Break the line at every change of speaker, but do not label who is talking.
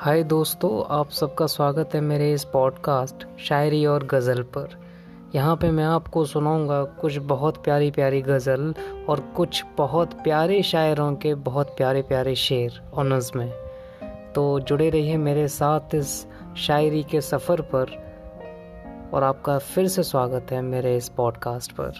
हाय दोस्तों, आप सबका स्वागत है मेरे इस पॉडकास्ट शायरी और गज़ल पर। यहाँ पे मैं आपको सुनाऊँगा कुछ बहुत प्यारी प्यारी गज़ल और कुछ बहुत प्यारे शायरों के बहुत प्यारे प्यारे शेर और नज़में। तो जुड़े रहिए मेरे साथ इस शायरी के सफ़र पर और आपका फिर से स्वागत है मेरे इस पॉडकास्ट पर।